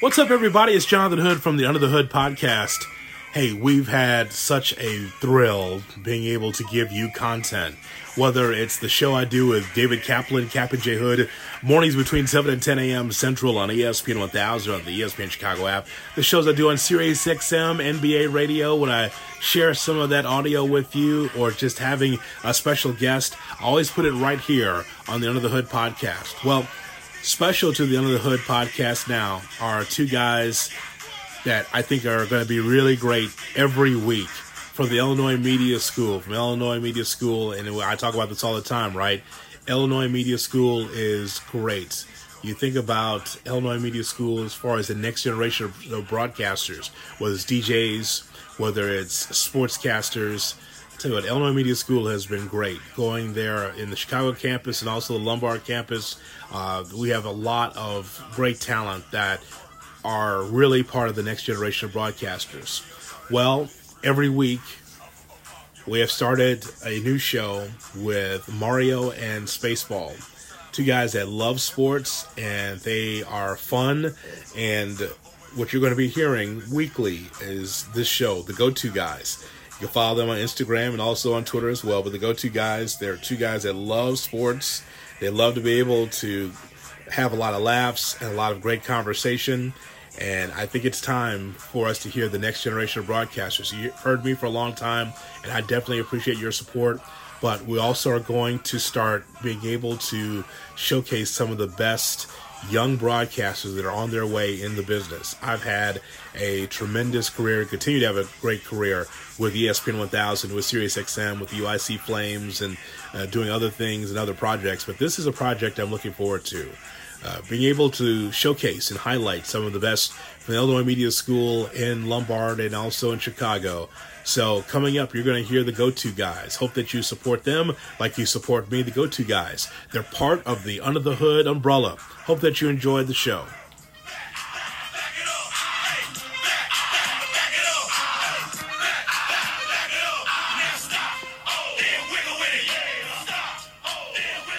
What's up, everybody? It's Jonathan Hood from the Under the Hood podcast. Hey, we've had such a thrill being able to give you content. Whether it's the show I do with David Kaplan, Kap and J Hood, mornings between 7 and 10 a.m. Central on ESPN 1000 on the ESPN Chicago app, the shows I do on Sirius XM, NBA Radio, when I share some of that audio with you, or just having a special guest, I always put it right here on the Under the Hood podcast. Well, Special to the Under the Hood podcast now are two guys that I think are going to be really great every week from the Illinois Media School. From Illinois Media School, and I talk about this all the time, right? Illinois Media School is great. You think about Illinois Media School as far as the next generation of broadcasters, whether it's DJs, whether it's sportscasters, tell you what, Illinois Media School has been great. Going there in the Chicago campus and also the Lombard campus, uh, we have a lot of great talent that are really part of the next generation of broadcasters. Well, every week we have started a new show with Mario and Spaceball. Two guys that love sports and they are fun. And what you're going to be hearing weekly is this show, The Go To Guys. You can follow them on Instagram and also on Twitter as well. But the go to guys, they're two guys that love sports. They love to be able to have a lot of laughs and a lot of great conversation. And I think it's time for us to hear the next generation of broadcasters. You heard me for a long time, and I definitely appreciate your support. But we also are going to start being able to showcase some of the best young broadcasters that are on their way in the business. I've had a tremendous career, continue to have a great career with ESPN 1000, with SiriusXM, with the UIC Flames, and uh, doing other things and other projects. But this is a project I'm looking forward to. Uh, being able to showcase and highlight some of the best from the Illinois Media School in Lombard and also in Chicago. So, coming up, you're going to hear the go to guys. Hope that you support them like you support me, the go to guys. They're part of the Under the Hood umbrella. Hope that you enjoyed the show.